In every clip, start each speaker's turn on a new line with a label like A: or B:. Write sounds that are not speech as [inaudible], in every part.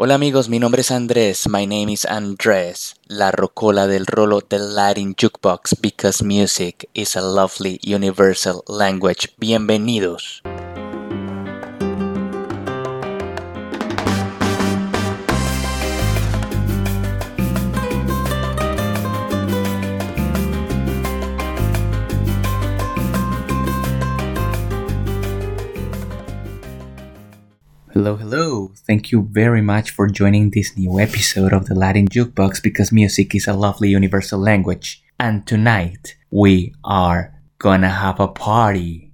A: Hola amigos, mi nombre es Andrés. My name is Andrés. La rocola del rolo del Latin Jukebox because music is a lovely universal language. Bienvenidos. Hello, hello. Thank you very much for joining this new episode of the Latin Jukebox because music is a lovely universal language. And tonight we are gonna have a party.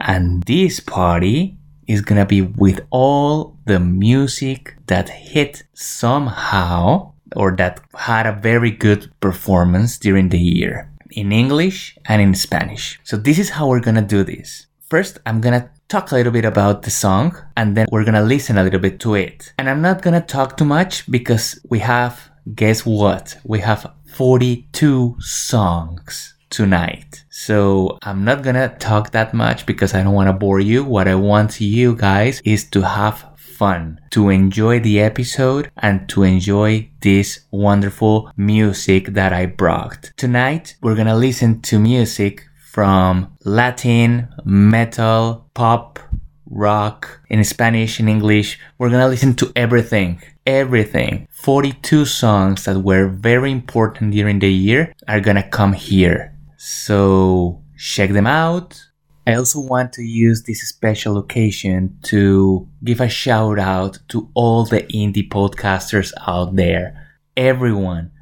A: And this party is gonna be with all the music that hit somehow or that had a very good performance during the year in English and in Spanish. So this is how we're gonna do this. First, I'm gonna talk a little bit about the song and then we're gonna listen a little bit to it. And I'm not gonna talk too much because we have, guess what? We have 42 songs tonight. So I'm not gonna talk that much because I don't wanna bore you. What I want you guys is to have fun, to enjoy the episode, and to enjoy this wonderful music that I brought. Tonight, we're gonna listen to music from Latin, metal, pop, rock, in Spanish, in English. We're gonna listen to everything. Everything. 42 songs that were very important during the year are gonna come here. So check them out I also want to use this special occasion to give a shout out to all the indie podcasters out there. Everyone,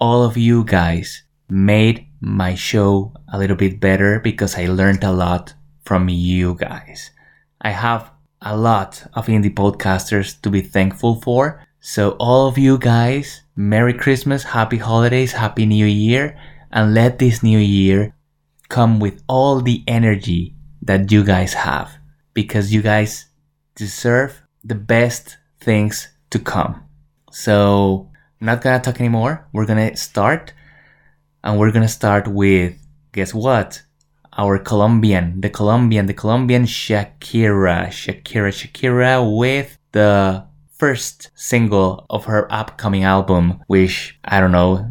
A: all of you guys made my show a little bit better because I learned a lot from you guys. I have a lot of indie podcasters to be thankful for. So all of you guys, Merry Christmas, Happy Holidays, Happy New Year, and let this new year come with all the energy that you guys have because you guys deserve the best things to come. So, I'm not gonna talk anymore. We're gonna start, and we're gonna start with guess what? Our Colombian, the Colombian, the Colombian Shakira, Shakira, Shakira with the first single of her upcoming album, which I don't know,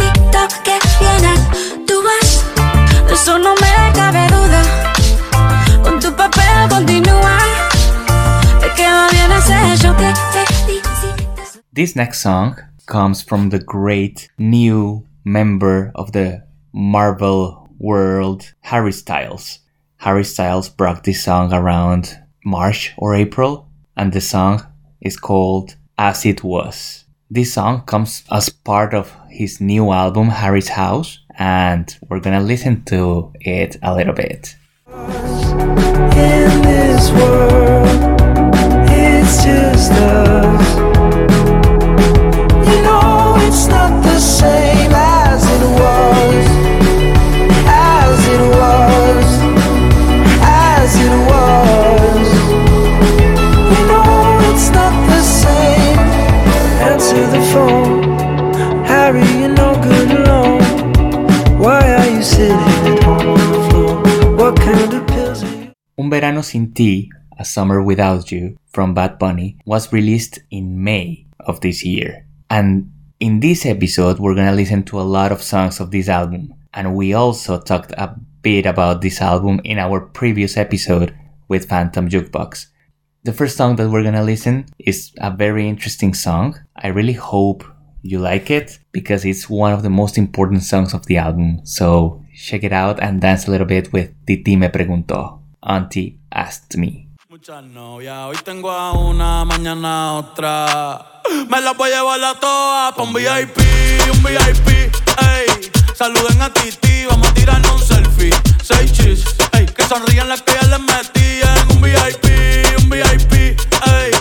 A: This next song comes from the great new member of the Marvel world, Harry Styles. Harry Styles brought this song around March or April, and the song is called As It Was. This song comes as part of his new album, Harry's House, and we're gonna listen to it a little bit. In this world, it's just us. Un Verano Sin Ti, A Summer Without You from Bad Bunny was released in May of this year. And in this episode, we're gonna listen to a lot of songs of this album. And we also talked a bit about this album in our previous episode with Phantom Jukebox. The first song that we're gonna listen is a very interesting song. I really hope you like it because it's one of the most important songs of the album. So check it out and dance a little bit with Titi me preguntó. Auntie asked me.
B: Muchas novias, hoy tengo a una, mañana otra. Me las voy a llevar a todas pa' un VIP, un VIP, ey. Saluden a Titi, vamos a tirarnos un selfie. Seis chis, ey, que sonrían las que ya les metían. Un VIP, un VIP, ey.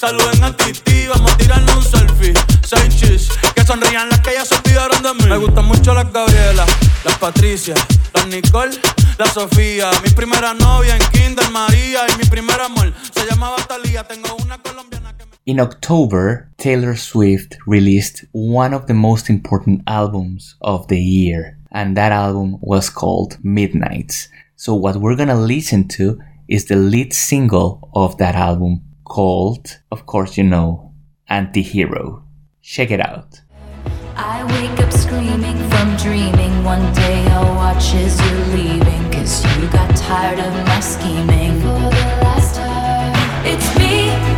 B: Saluden a Titi, vamos a tirarnos un selfie. Seis chis, que sonrían las que ya se olvidaron de mí. Me gustan mucho las Gabriela, las Patricia, las Nicole, la Sofía. Mi primera novia en Kinder María y mi primer amor se llamaba Talía. Tengo una colombiana que me...
A: In October, Taylor Swift released one of the most important albums of the year, and that album was called Midnights. So, what we're gonna listen to is the lead single of that album called, of course, you know, Antihero. Check it out.
C: I wake up screaming from dreaming. One day I'll watch as you're leaving. Cause you got tired of my scheming. For the last time. It's me.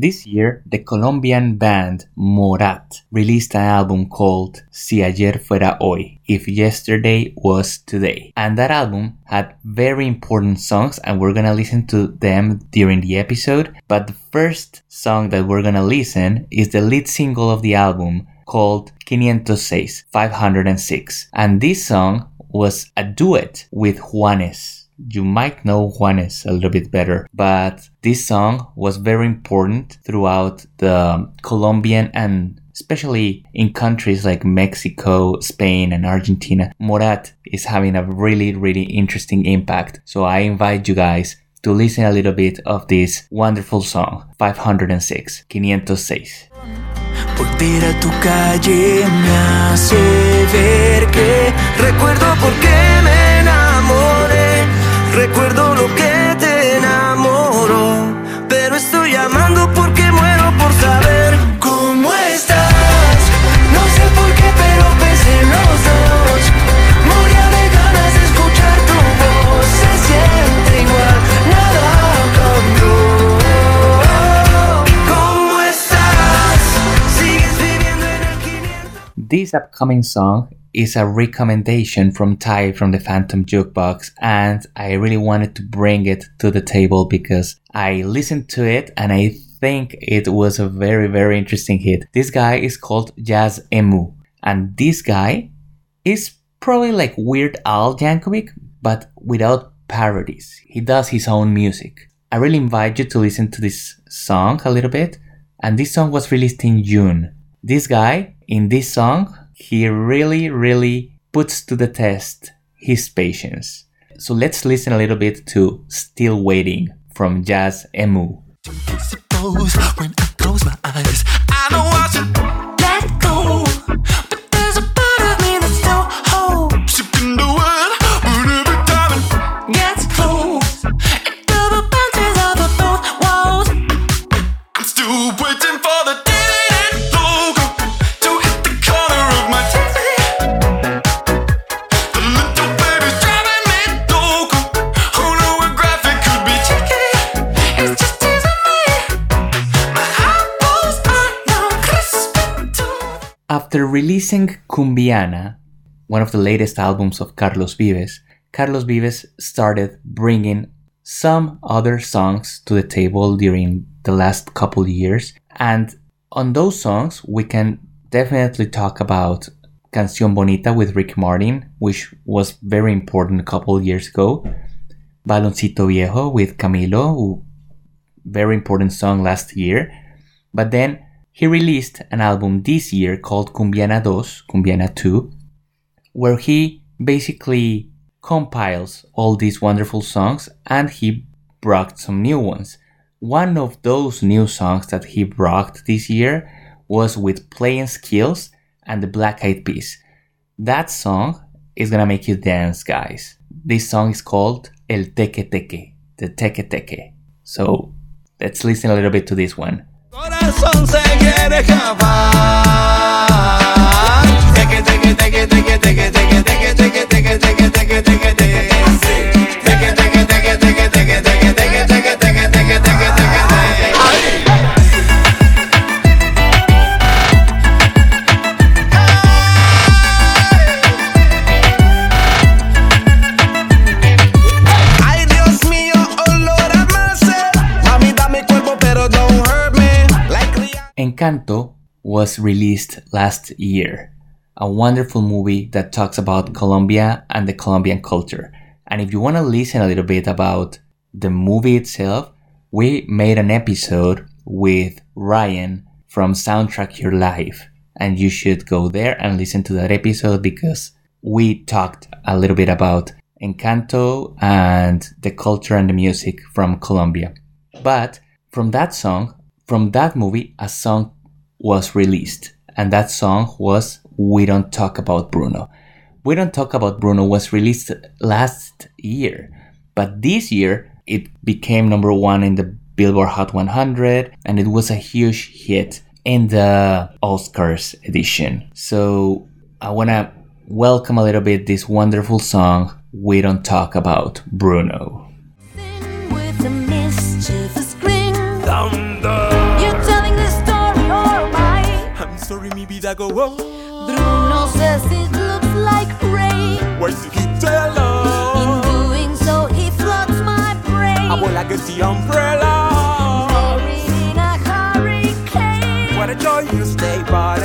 A: This year, the Colombian band Morat released an album called Si Ayer Fuera Hoy, If Yesterday Was Today. And that album had very important songs, and we're gonna listen to them during the episode. But the first song that we're gonna listen is the lead single of the album called 506, 506. And this song was a duet with Juanes you might know Juanes a little bit better, but this song was very important throughout the Colombian and especially in countries like Mexico, Spain, and Argentina. Morat is having a really, really interesting impact. So I invite you guys to listen a little bit of this wonderful song, 506, 506.
D: Por ir a tu calle me hace ver que recuerdo por qué recuerdo lo que te enamoró, pero estoy llamando porque muero por saber cómo estás. No sé por qué, pero pensé en los dos. Moría de ganas de escuchar tu voz, se siente igual, nada cambió. ¿Cómo? Sigues viviendo en el 500.
A: This upcoming song is a recommendation from Ty from the Phantom Jukebox, and I really wanted to bring it to the table because I listened to it and I think it was a very, very interesting hit. This guy is called Jazz Emu, and this guy is probably like Weird Al Yankovic, but without parodies. He does his own music. I really invite you to listen to this song a little bit, and this song was released in June. This guy, in this song, he really, really puts to the test his patience. So let's listen a little bit to Still Waiting from Jazz Emu.
D: Suppose when I close my eyes,
A: After releasing Cumbiana, one of the latest albums of Carlos Vives, Carlos Vives started bringing some other songs to the table during the last couple years. And on those songs, we can definitely talk about Canción Bonita with Ricky Martin, which was very important a couple years ago. Baloncito Viejo with Camilo, very important song last year. But then he released an album this year called Cumbiana Dos, Cumbiana 2, where he basically compiles all these wonderful songs and he brought some new ones. One of those new songs that he brought this year was with Play-N-Skillz and the Black Eyed Peas. That song is gonna make you dance, guys. This song is called El Teque Teque, the Teque Teque. So let's listen a little bit to this one.
B: Corazón se quiere escapar.
A: Encanto was released last year. A wonderful movie that talks about Colombia and the Colombian culture. And if you want to listen a little bit about the movie itself, we made an episode with Ryan from Soundtrack Your Life. And you should go there and listen to that episode because we talked a little bit about Encanto and the culture and the music from Colombia. But from that song, from that movie, a song was released. And that song was We Don't Talk About Bruno. We Don't Talk About Bruno was released last year. But this year, it became number one in the Billboard Hot 100 and it was a huge hit in the Oscars edition. So I want to welcome a little bit this wonderful song, We Don't Talk About Bruno.
D: Vida go on.
E: Bruno says it looks like rain.
D: Why you keep
E: In doing so, he floods my brain.
D: I Abuela que the umbrella.
E: Buried in a hurricane.
D: What a joy you stay, but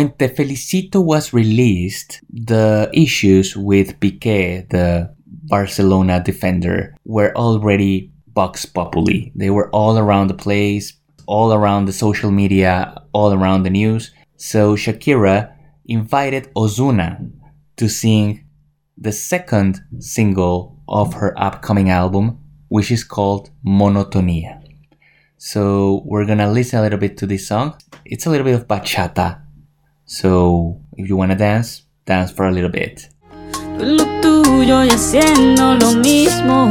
A: When Te Felicito was released, the issues with Piqué, the Barcelona defender, were already vox populi. They were all around the place, all around the social media, all around the news. So Shakira invited Ozuna to sing the second single of her upcoming album, which is called Monotonia. So we're gonna listen a little bit to this song. It's a little bit of bachata. So if you wanna dance, dance for a little bit.
F: Lo tuyo y haciendo lo mismo,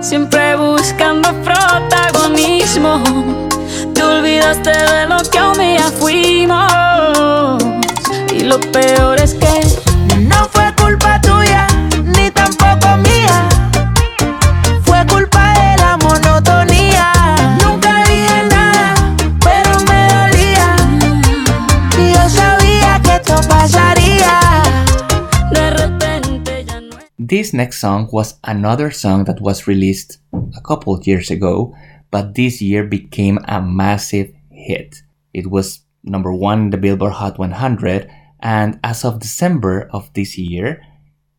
F: siempre buscando protagonismo. Te olvidaste de lo que un día fuimos. Y lo peor es que
C: No fue
A: This next song was another song that was released a couple years ago, but this year became a massive hit. It was number one in the Billboard Hot 100, and as of December of this year,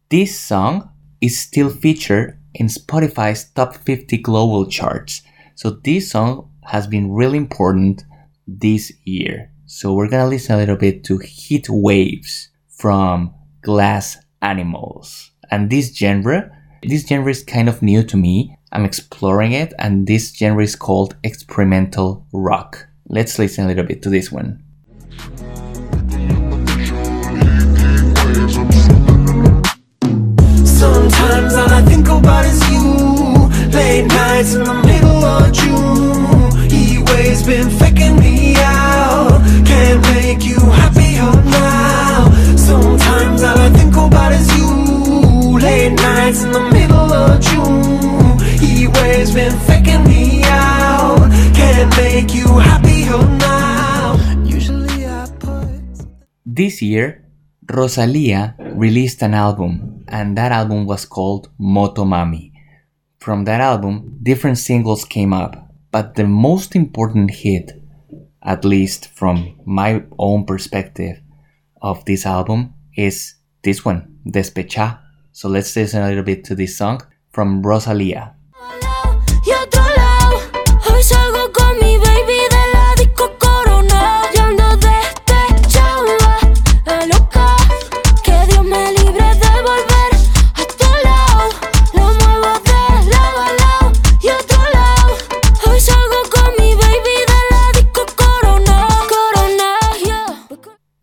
A: this song is still featured in Spotify's top 50 global charts. So this song has been really important this year. So we're gonna listen a little bit to Heat Waves from Glass Animals. And this genre, this genre is kind of new to me. I'm exploring it, and this genre is called experimental rock. Let's listen a little bit to this one.
G: Sometimes all I think about is you. Late nights in the middle of June. He been faking me out. Can't make you now. Sometimes all I think about is. Late nights in the middle of June. He waves been faking me out. Can't make you happier oh, now. Usually I put.
A: This year, Rosalia released an album, and that album was called Motomami. From that album, different singles came up, but the most important hit, at least from my own perspective of this album, is this one, Despecha. So let's listen a little bit to this song from Rosalia.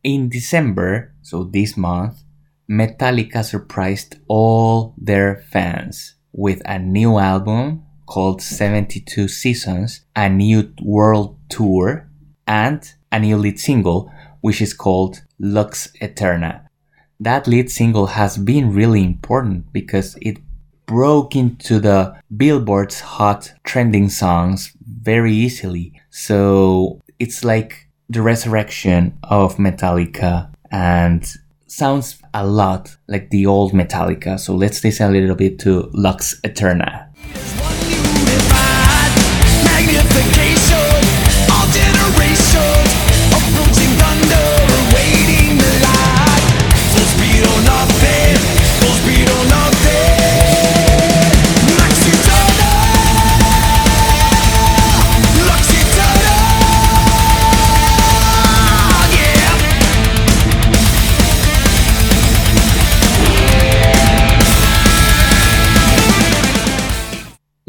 A: In December, so this month, Metallica surprised all their fans with a new album called 72 Seasons, a new world tour, and a new lead single, which is called Lux Eterna. That lead single has been really important because it broke into the Billboard's hot trending songs very easily. So it's like the resurrection of Metallica and sounds a lot like the old Metallica. So let's listen a little bit to Lux Eterna.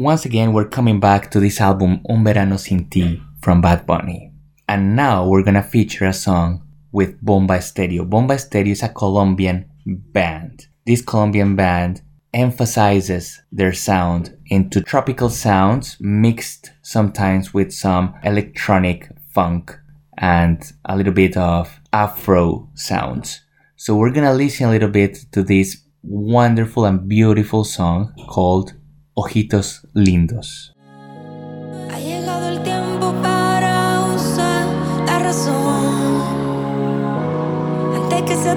A: Once again, we're coming back to this album Un Verano Sin Ti from Bad Bunny. And now we're gonna feature a song with Bomba Estéreo. Bomba Estéreo is a Colombian band. This Colombian band emphasizes their sound into tropical sounds mixed sometimes with some electronic funk and a little bit of afro sounds. So we're gonna listen a little bit to this wonderful and beautiful song called Ojitos Lindos.
C: Ha llegado el tiempo para usar la razón. Antes que sea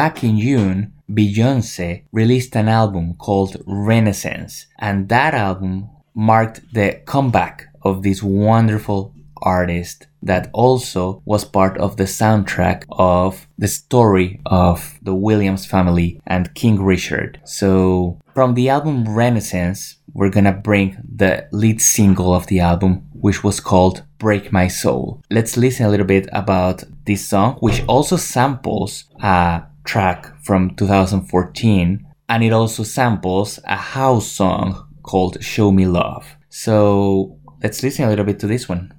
A: Back in June, Beyonce released an album called Renaissance, and that album marked the comeback of this wonderful artist that also was part of the soundtrack of the story of the Williams family and King Richard. So, from the album Renaissance, we're gonna bring the lead single of the album, which was called Break My Soul. Let's listen a little bit about this song, which also samples a track from 2014 and it also samples a house song called Show Me Love. So, let's listen a little bit to this one.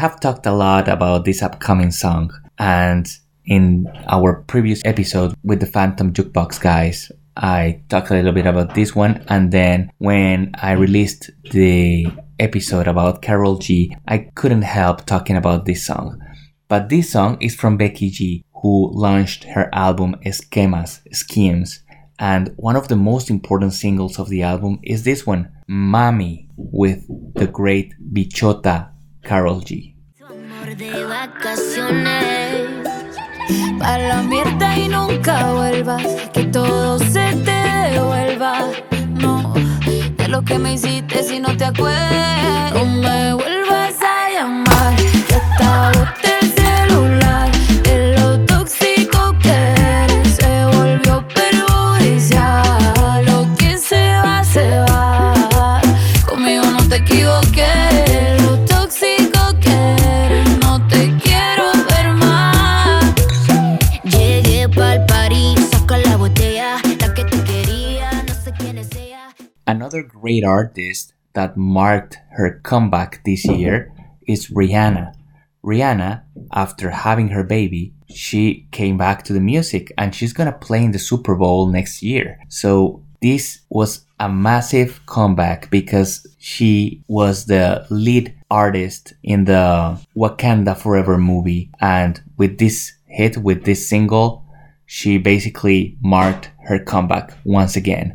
A: Have talked a lot about this upcoming song, and in our previous episode with the Phantom Jukebox guys, I talked a little bit about this one, and then when I released the episode about Karol G, I couldn't help talking about this song. But this song is from Becky G, who launched her album Esquemas, Schemes, and one of the most important singles of the album is this one, Mami, with the great Bichota Carol G.
C: De vacaciones. Pa' la mierda y nunca vuelvas. Que todo se te devuelva. No, de lo que me hiciste si no te acuerdas No me vuelvas a llamar. Que hasta
A: great artist that marked her comeback this year is Rihanna. Rihanna, after having her baby, she came back to the music and she's gonna play in the Super Bowl next year. So this was a massive comeback because she was the lead artist in the Wakanda Forever movie. And with this hit, with this single, she basically marked her comeback once again.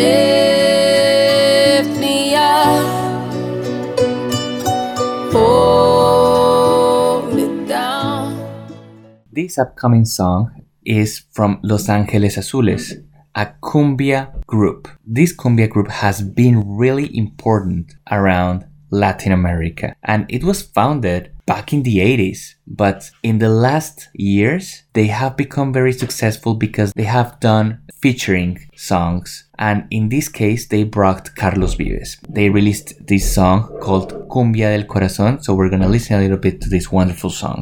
A: Lift me up,
F: hold me down.
A: This upcoming song is from Los Angeles Azules, a cumbia group. This cumbia group has been really important around Latin America and it was founded back in the 80s. But in the last years, they have become very successful because they have done featuring songs. And in this case, they brought Carlos Vives. They released this song called Cumbia del Corazón. So we're gonna listen a little bit to this wonderful song.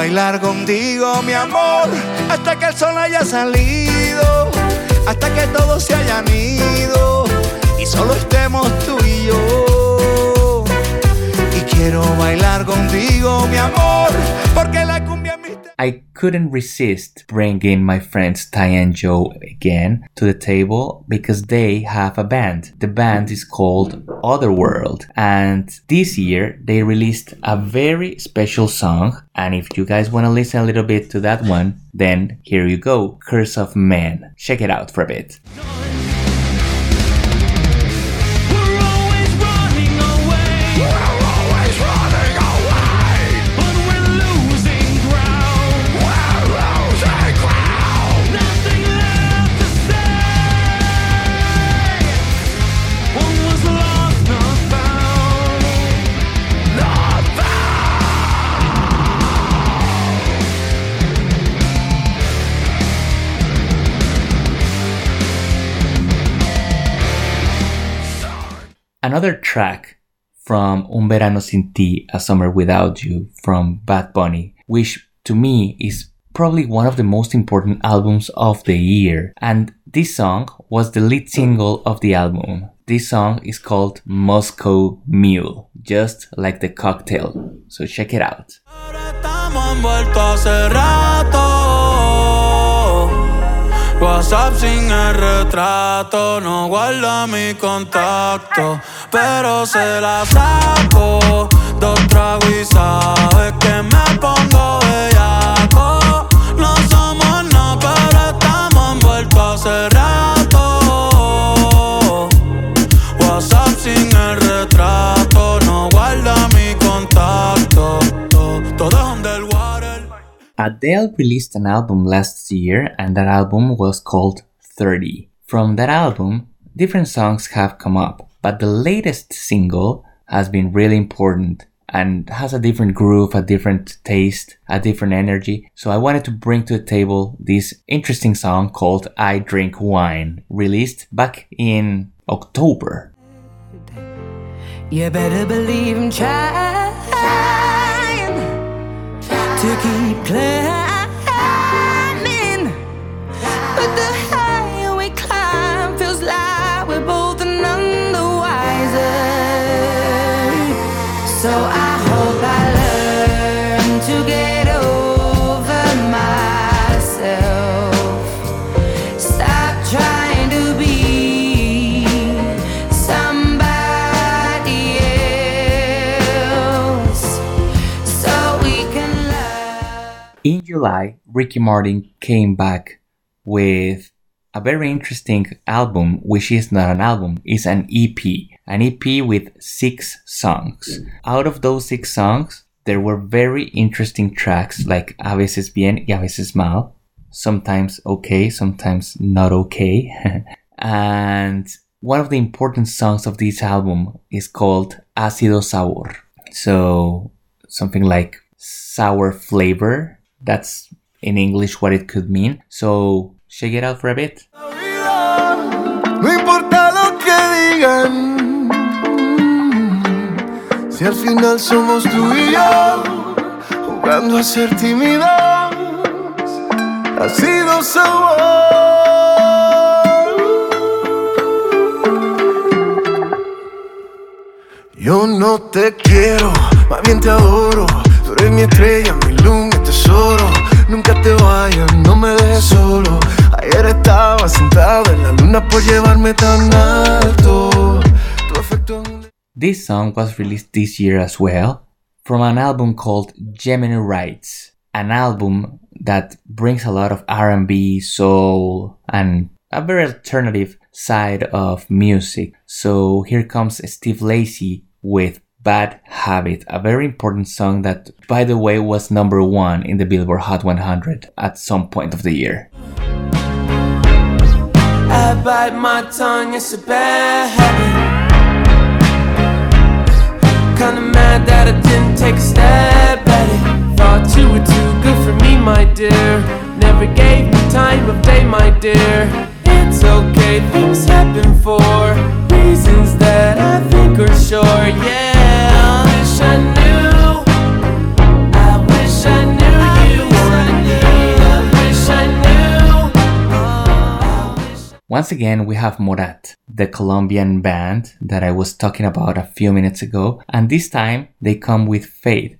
H: Bailar contigo, mi amor, hasta que el sol haya salido, hasta que todos se hayan ido y solo estemos tú y yo. Y quiero bailar contigo, mi amor, porque la cumbia
A: I couldn't resist bringing my friends Ty and Joe again to the table because they have a band. The band is called Otherworld, and this year they released a very special song. And if you guys want to listen a little bit to that one, then here you go Curse of Man. Check it out for a bit. Another track from Un Verano Sin Ti, A Summer Without You from Bad Bunny, which to me is probably one of the most important albums of the year. And this song was the lead single of the album. This song is called Moscow Mule, just like the cocktail. So check it out.
B: WhatsApp sin el retrato, no guarda mi contacto, pero se la saco. Dos tragos y sabes que me pongo bellaco. No somos nada, pero estamos envueltos hace rato. WhatsApp sin el retrato, no guarda mi contacto.
A: Adele released an album last year, and that album was called 30. From that album, different songs have come up, but the latest single has been really important and has a different groove, a different taste, a different energy. So I wanted to bring to the table this interesting song called I Drink Wine, released back in October.
I: You better believe I'm trying to keep climbing. But
A: July, Ricky Martin came back with a very interesting album, which is not an album, it's an EP. An EP with six songs. Out of those six songs, there were very interesting tracks like A veces bien y a veces mal. Sometimes okay, sometimes not okay. [laughs] and one of the important songs of this album is called Ácido Sabor. So, something like sour flavor. That's in English what it could mean. So, check it out for a bit.
H: Si al final somos tú y yo, jugando a ser tímidos. Yo no te quiero, más bien te adoro. Tú
J: Eres mi estrella, mi mi tesoro. Nunca te vayas, no me dejes solo. Ayer estaba sentado en la luna por llevarme tan alto.
A: This song was released this year as well from an album called Gemini Rights, an album that brings a lot of R&B, soul, and a very alternative side of music. So here comes Steve Lacy with Bad Habit, a very important song that, by the way, was number one in the Billboard Hot 100 at some point of the year.
G: I bite my tongue, it's a bad habit. Kinda mad that I didn't take a stab at it. Thought you were too good for me, my dear. Never gave me time of day, my dear. It's okay, things happen for reasons that I think are sure. Yeah,
A: Once again, we have Morat, the Colombian band that I was talking about a few minutes ago, and this time they come with Feid.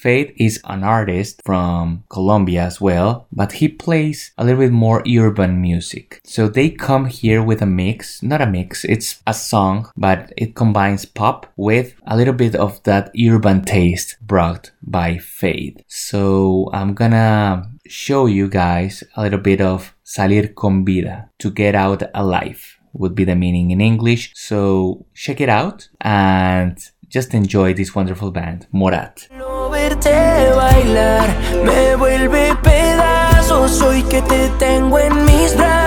A: Feid is an artist from Colombia as well, but he plays a little bit more urban music. So they come here with a mix, not a mix, it's a song, but it combines pop with a little bit of that urban taste brought by Feid. So I'm gonna show you guys a little bit of salir con vida, to get out alive would be the meaning in English. So check it out and just enjoy this wonderful band, Morat.
G: Verte bailar me vuelve pedazos. Hoy que te tengo en mis brazos,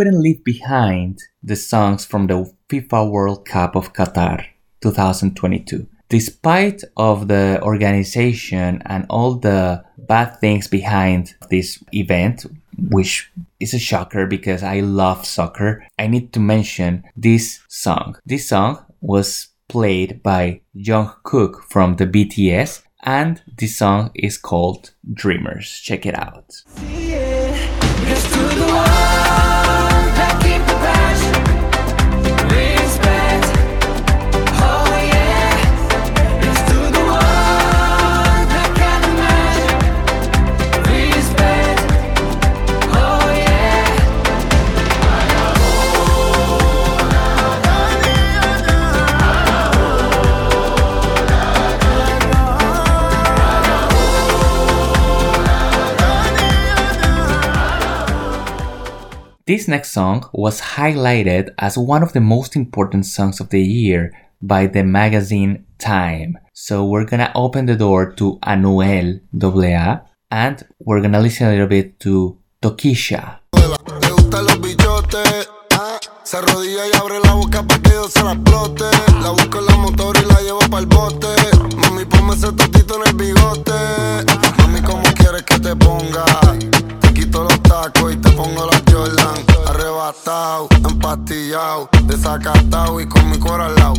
A: couldn't leave behind the songs from the FIFA World Cup of Qatar 2022. Despite of the organization and all the bad things behind this event, which is a shocker because I love soccer, I need to mention this song. This song was played by Jungkook from the BTS and this song is called Dreamers. Check it out. This next song was highlighted as one of the most important songs of the year by the magazine Time. So we're gonna open the door to Anuel AA and we're gonna listen a little bit to
J: Tokischa. Se arrodilla y abre la boca para que yo se la explote. La busco en la motor y la llevo para el bote. Mami, ponme ese totito en el bigote. Mami, ¿cómo quieres que te ponga? Te quito los tacos y te pongo las Jordan. Arrebatado, empastillado, desacatado y con mi cuero al lado.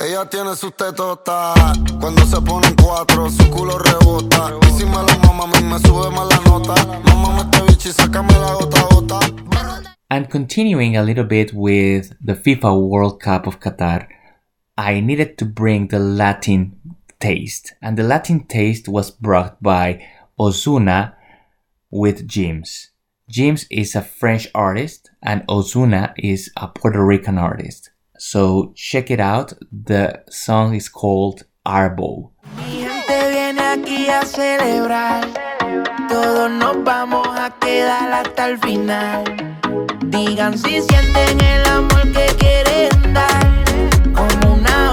J: Ella tiene sus tetotas. Cuando se ponen cuatro, su culo rebota. Y si me la mama, a mí me sube más la nota. Mamá, este bicho y sácame la gota gota.
A: And continuing a little bit with the FIFA World Cup of Qatar, I needed to bring the Latin taste. And the Latin taste was brought by Ozuna with GIMS. GIMS is a French artist and Ozuna is a Puerto Rican artist. So check it out. The song is called
I: Arhbo. Todos nos vamos a quedar hasta el final. Digan si sienten el amor que quieren dar. Como una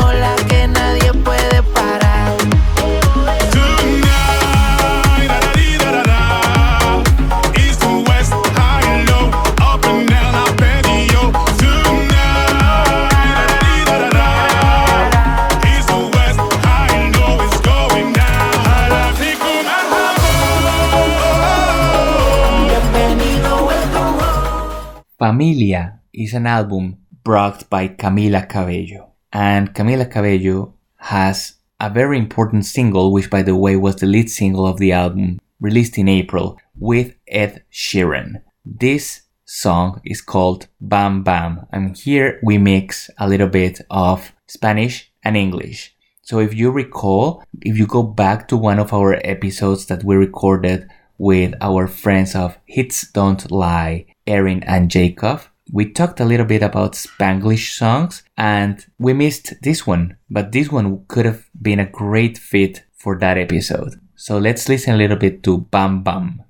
A: Familia is an album brought by Camila Cabello. And Camila Cabello has a very important single, which by the way was the lead single of the album, released in April with Ed Sheeran. This song is called Bam Bam, and here we mix a little bit of Spanish and English. So if you recall, if you go back to one of our episodes that we recorded with our friends of Hits Don't Lie, Erin and Jacob, we talked a little bit about Spanglish songs and we missed this one, but this one could have been a great fit for that episode. So let's listen a little bit to Bam Bam.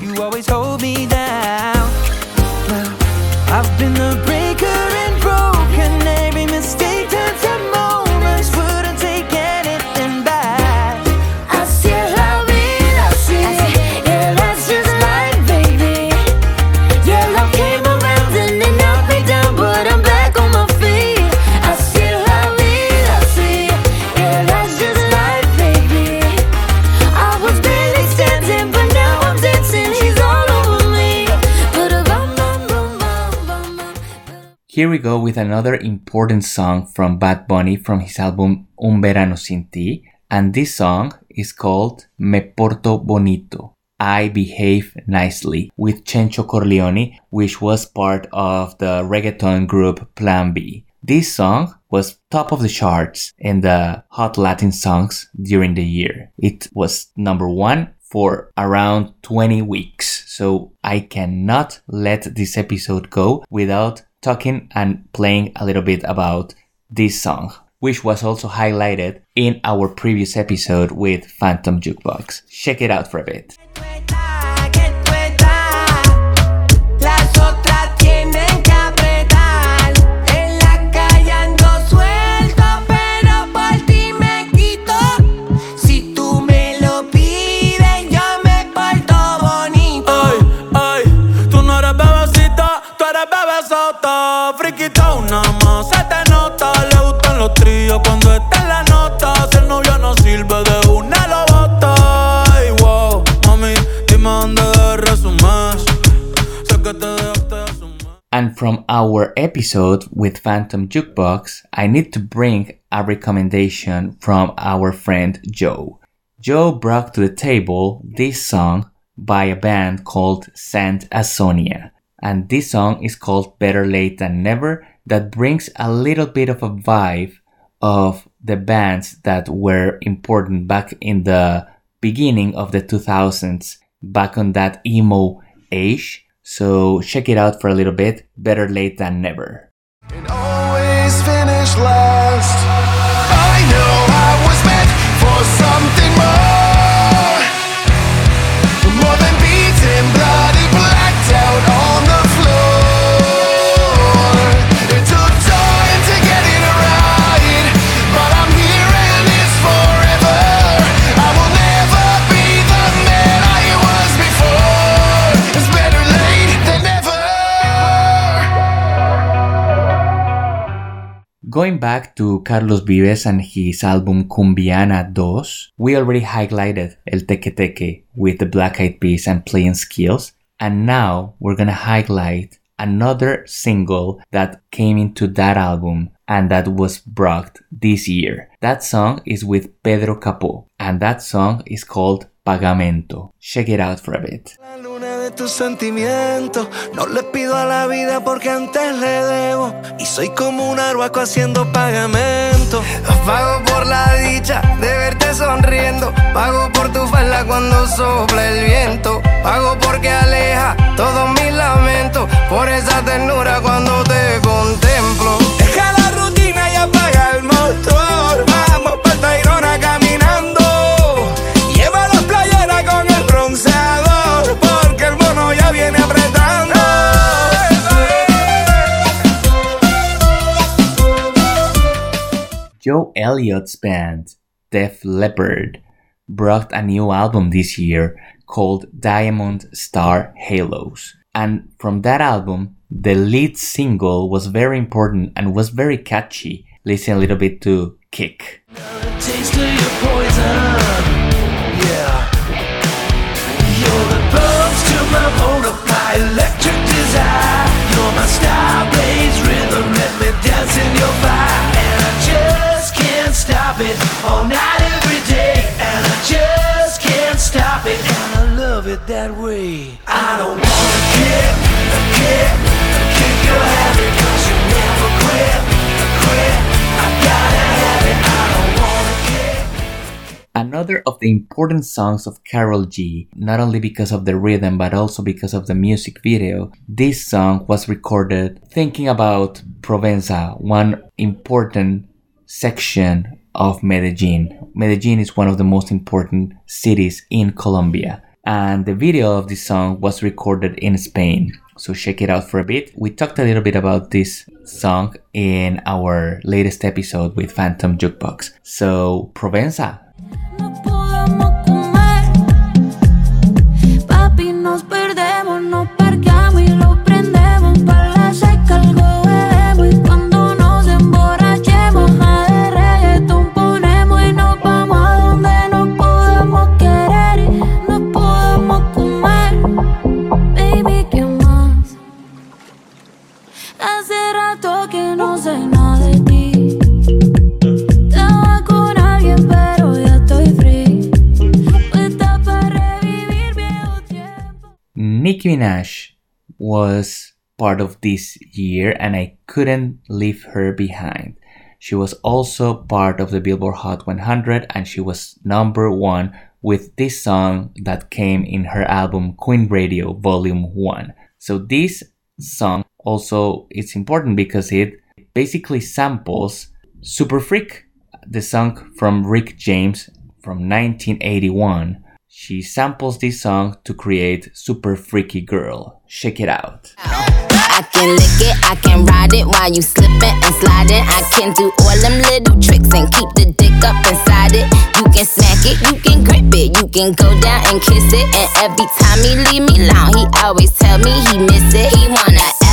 G: You always hold me down. I've been the
A: Here we go with another important song from Bad Bunny from his album Un Verano Sin Ti, and this song is called Me Porto Bonito. I Behave Nicely with Chencho Corleone, which was part of the reggaeton group Plan B. This song was top of the charts in the Hot Latin songs during the year. It was number one for around 20 weeks. So I cannot let this episode go without talking and playing a little bit about this song, which was also highlighted in our previous episode with Phantom Jukebox. Check it out for a bit. From our episode with Phantom Jukebox, I need to bring a recommendation from our friend Joe. Joe brought to the table this song by a band called Saint Asonia. And this song is called Better Late Than Never, that brings a little bit of a vibe of the bands that were important back in the beginning of the 2000s, back on that emo age. So check it out for a little bit. Better late than never. Going back to Carlos Vives and his album Cumbiana 2, we already highlighted El Teque Teque with the Black Eyed Peas and Play-N-Skillz, and now we're gonna highlight another single that came into that album and that was brought this year. That song is with Pedro Capó, and that song is called Pagamento. Check it out for a bit.
I: La luna de tus sentimientos. No le pido a la vida porque antes le debo. Y soy como un arhuaco haciendo pagamento. Pago por la dicha de verte sonriendo. Pago por tu falda cuando sopla el viento. Pago porque aleja todos mis lamentos. Por esa ternura cuando te contemplo.
A: Joe Elliott's band, Def Leppard, brought a new album this year called Diamond Star Halos. And from that album, the lead single was very important and was very catchy. Listen a little bit to Kick.
G: Electric desire, you're my star blaze rhythm. Let me dance in your fire stop it all night, every day. And I just can't stop it, and I love it that way. I don't wanna kick, your habit, cause you never quit, quit. I gotta have it, I don't wanna.
A: Another of the important songs of Karol G, not only because of the rhythm but also because of the music video, this song was recorded thinking about Provenza, one important section of Medellin. Medellin is one of the most important cities in Colombia, and the video of this song was recorded in Spain. So check it out for a bit. We talked a little bit about this song in our latest episode with Phantom Jukebox. So Provenza,
C: Rato que no sé nada de ti. Estaba con alguien, pero ya estoy free. Para revivir viejos tiempos.
A: Nicki Minaj was part of this year and I couldn't leave her behind. She was also part of the Billboard Hot 100 and she was number one with this song that came in her album Queen Radio Volume 1. So this song also it's important because it basically samples Super Freak, the song from Rick James from 1981. She samples this song to create Super Freaky Girl. Check it out.
K: I can lick it, I can ride it while you slipping and sliding. I can do all them little tricks and keep the dick up inside it. You can smack it, you can grip it, you can go down and kiss it. And every time he leave me alone, he always tell me he miss it. He wanna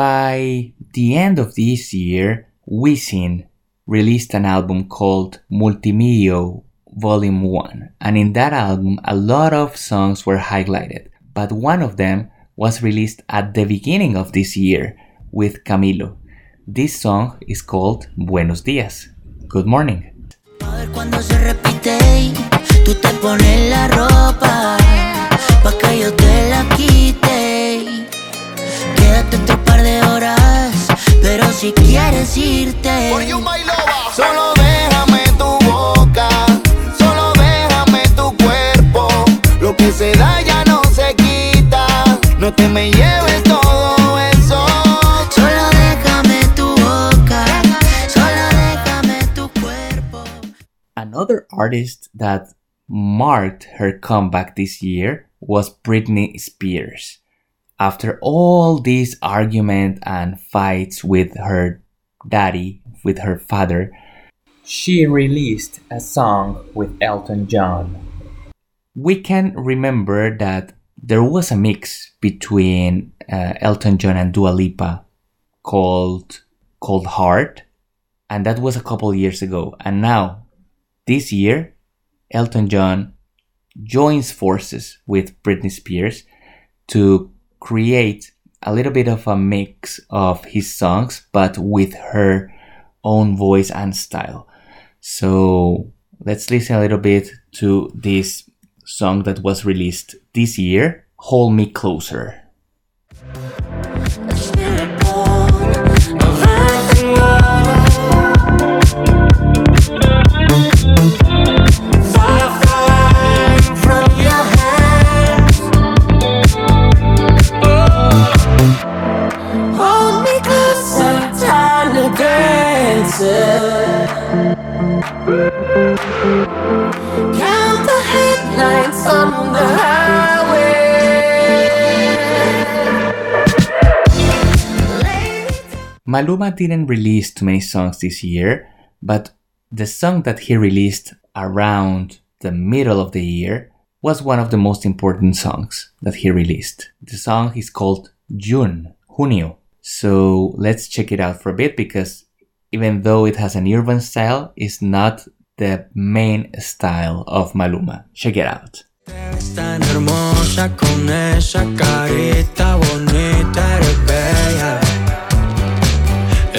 A: By the end of this year, Wisin released an album called Multimillo Volume 1, and in that album, a lot of songs were highlighted, but one of them was released at the beginning of this year with Camilo. This song is called Buenos Dias. Good morning.
L: A ver cuando se repite y tú te pones la ropa pa que yo te la quite. Quédate otro par de horas, pero si quieres irte.
H: Solo déjame tu boca, solo déjame tu cuerpo. Lo que se da
A: Another artist that marked her comeback this year was Britney Spears. After all these arguments and fights with her daddy, with her father, she released a song with Elton John. We can remember that there was a mix between uh, Elton John and Dua Lipa called Cold Heart, and that was a couple years ago. And now, this year, Elton John joins forces with Britney Spears to create a little bit of a mix of his songs, but with her own voice and style. So let's listen a little bit to this song that was released this year, Hold Me Closer. Maluma didn't release too many songs this year, but the song that he released around the middle of the year was one of the most important songs that he released. The song is called June, Junio. So let's check it out for a bit because even though it has an urban style, it's not the main style of Maluma. Check it out.
G: Hermosa con esa carita bonita, eres.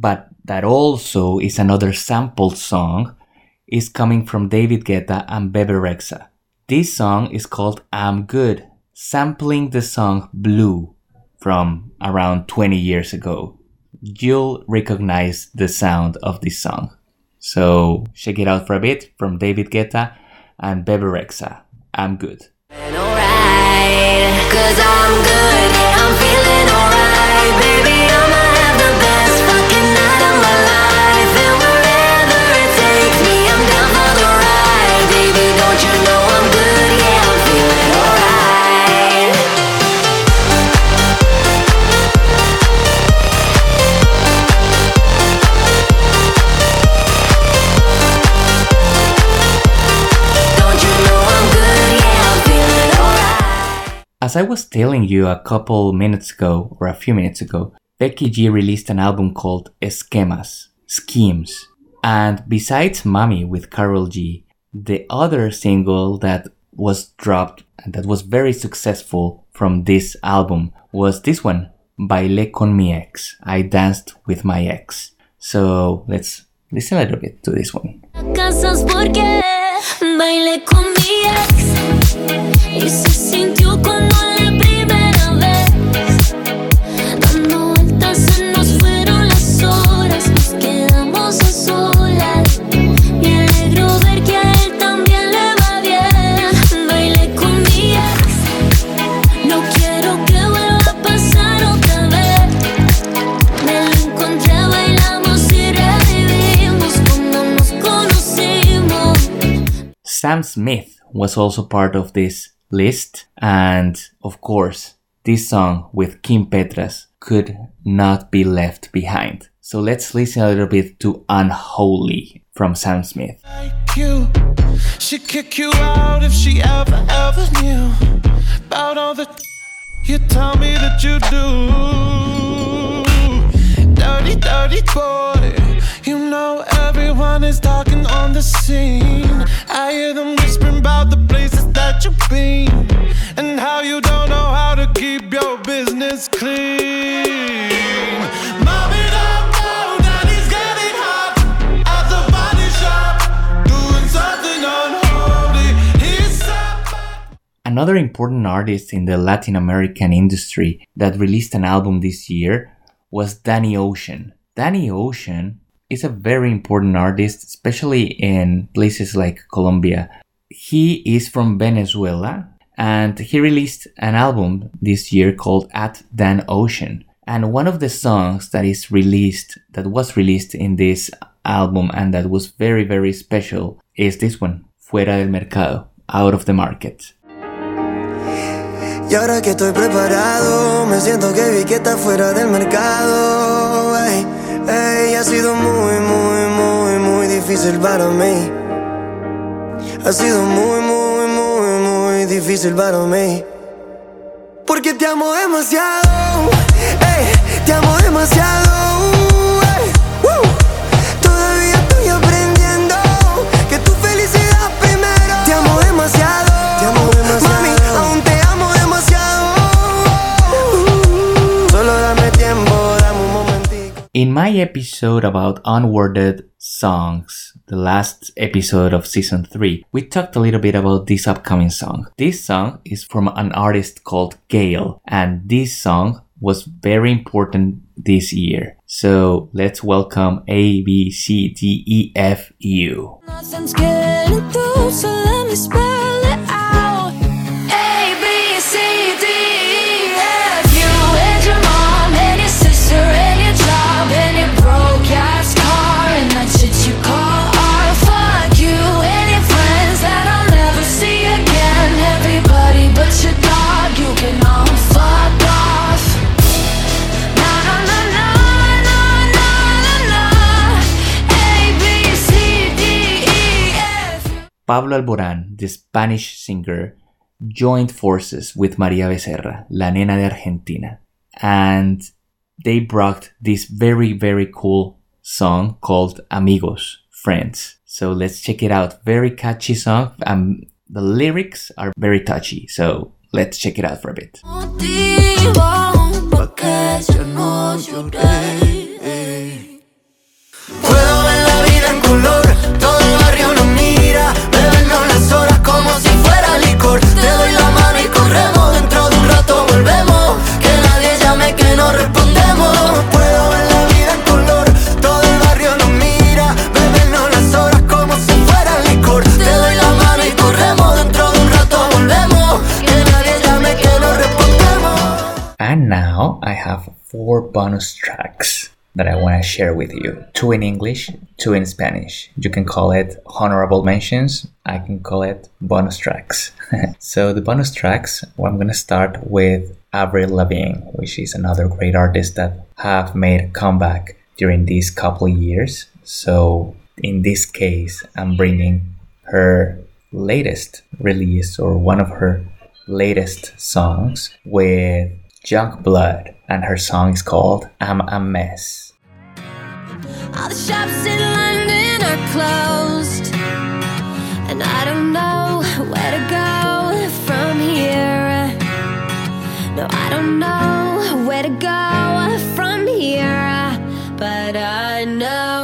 A: but that also is another sampled song, is coming from David Guetta and Bebe Rexha. This song is called I'm Good, sampling the song Blue from around 20 years ago. You'll recognize the sound of this song. So check it out for a bit from David Guetta and Bebe Rexha. I'm Good. As I was telling you a couple minutes ago, or a few minutes ago, Becky G released an album called Esquemas, Schemes. And besides Mommy with Karol G, the other single that was dropped and that was very successful from this album was this one, Bailé con mi ex. I danced with my ex. So let's listen a little bit to this one.
C: Bailé con mi ex y se sintió como la
A: Sam Smith was also part of this list, and of course, this song with Kim Petras could not be left behind. So let's listen a little bit to Unholy from Sam Smith.
D: like you. She'd kick you out if she ever, ever knew about all the you tell me that you do. Dirty, dirty boy. You know everyone is talking on the scene. I hear them whispering about the places that you've been and how you don't know how to keep your business clean.
A: Another important artist in the Latin American industry that released an album this year was Danny Ocean. Danny Ocean is a very important artist, especially in places like Colombia. He is from Venezuela and he released an album this year called At Dan Ocean. And one of the songs that is released, that was released in this album and that was very, very special is this one, Fuera del Mercado, Out of the Market.
M: Y ahora que estoy preparado, me siento que vi que está fuera del mercado. Ey, ha sido muy, muy, muy, muy difícil para mí. Ha sido muy, muy, muy, muy difícil para mí. Porque te amo demasiado, te amo demasiado.
A: In my episode about unworded songs, the last episode of season 3, we talked a little bit about this upcoming song. This song is from an artist called GAYLE, and this song was very important this year. So let's welcome A, B, C, D, E, F, U. Pablo Alborán, the Spanish singer, joined forces with Maria Becerra, La Nena de Argentina, and they brought this very, very cool song called Amigos, Friends. So let's check it out. Very catchy song. Um, the lyrics are very touchy. So let's check it out for a bit. Bonus tracks that I want to share with you. Two in English, two in Spanish. You can call it honorable mentions. I can call it bonus tracks. [laughs] so the bonus tracks, well, I'm going to start with Avril Lavigne, which is another great artist that have made a comeback during these couple years. So in this case, I'm bringing her latest release or one of her latest songs with YUNGBLUD, and her song is called I'm a Mess.
N: All the shops in London are closed, and I don't know where to go from here. No, I don't know where to go from here, but I know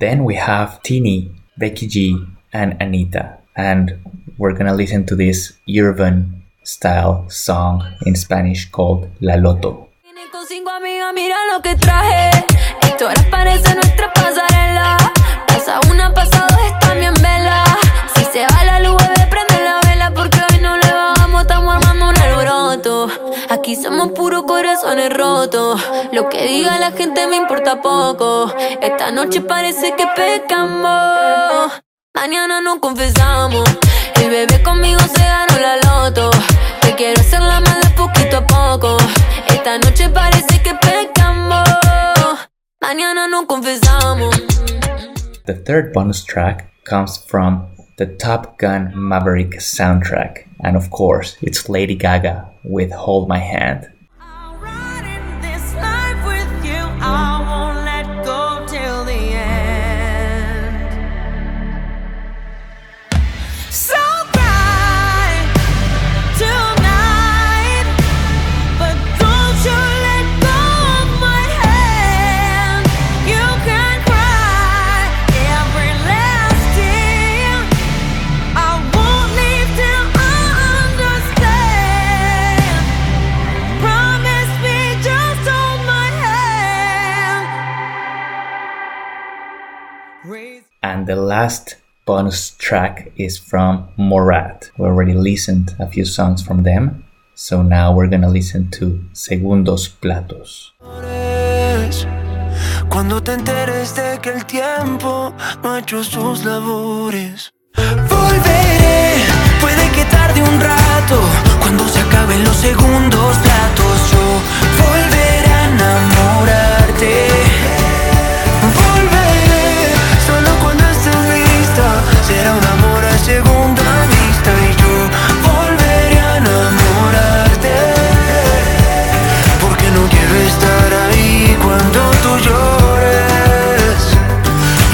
A: Then we have Tini, Becky G, and Anitta, and we're gonna listen to this urban style song in Spanish called La Loto.
N: Aquí somos puros corazones rotos. Lo que diga la gente me importa poco. Esta noche parece que pecamos. Mañana nos confesamos. El bebé conmigo se ganó la loto. Te quiero hacer la mala poquito a poco. Esta noche parece que pecamos. Mañana nos confesamos.
A: The third bonus track comes from the Top Gun Maverick soundtrack, and of course, it's Lady Gaga with Hold My Hand. And the last bonus track is from Morat. We already listened a few songs from them, so now we're gonna listen to Segundos Platos.
G: Cuando te enteres de que el tiempo no ha hecho sus labores. Volveré, puede que tarde un rato. Cuando se acaben los segundos platos, yo volveré a enamorarte. Será un amor a segunda vista y yo volveré a enamorarte. Porque no quiero estar ahí cuando tú llores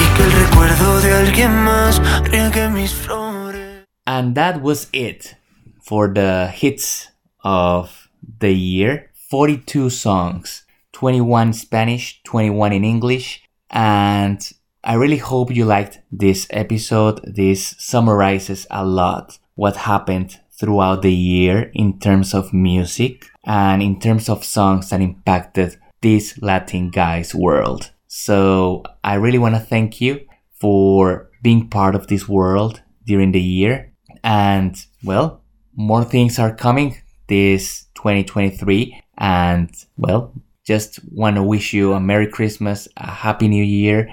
G: y que el recuerdo de alguien más riegue mis flores.
A: And that was it for the hits of the year 42 songs, 21 Spanish, 21 in English. And I really hope you liked this episode. This summarizes a lot what happened throughout the year in terms of music and in terms of songs that impacted this Latin guy's world. So I really want to thank you for being part of this world during the year. And well, more things are coming this 2023. And well, just want to wish you a Merry Christmas, a Happy New Year,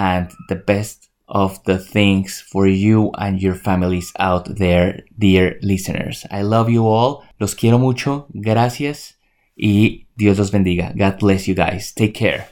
A: and the best of the things for you and your families out there, dear listeners. I love you all. Los quiero mucho. Gracias. Y Dios los bendiga. God bless you guys. Take care.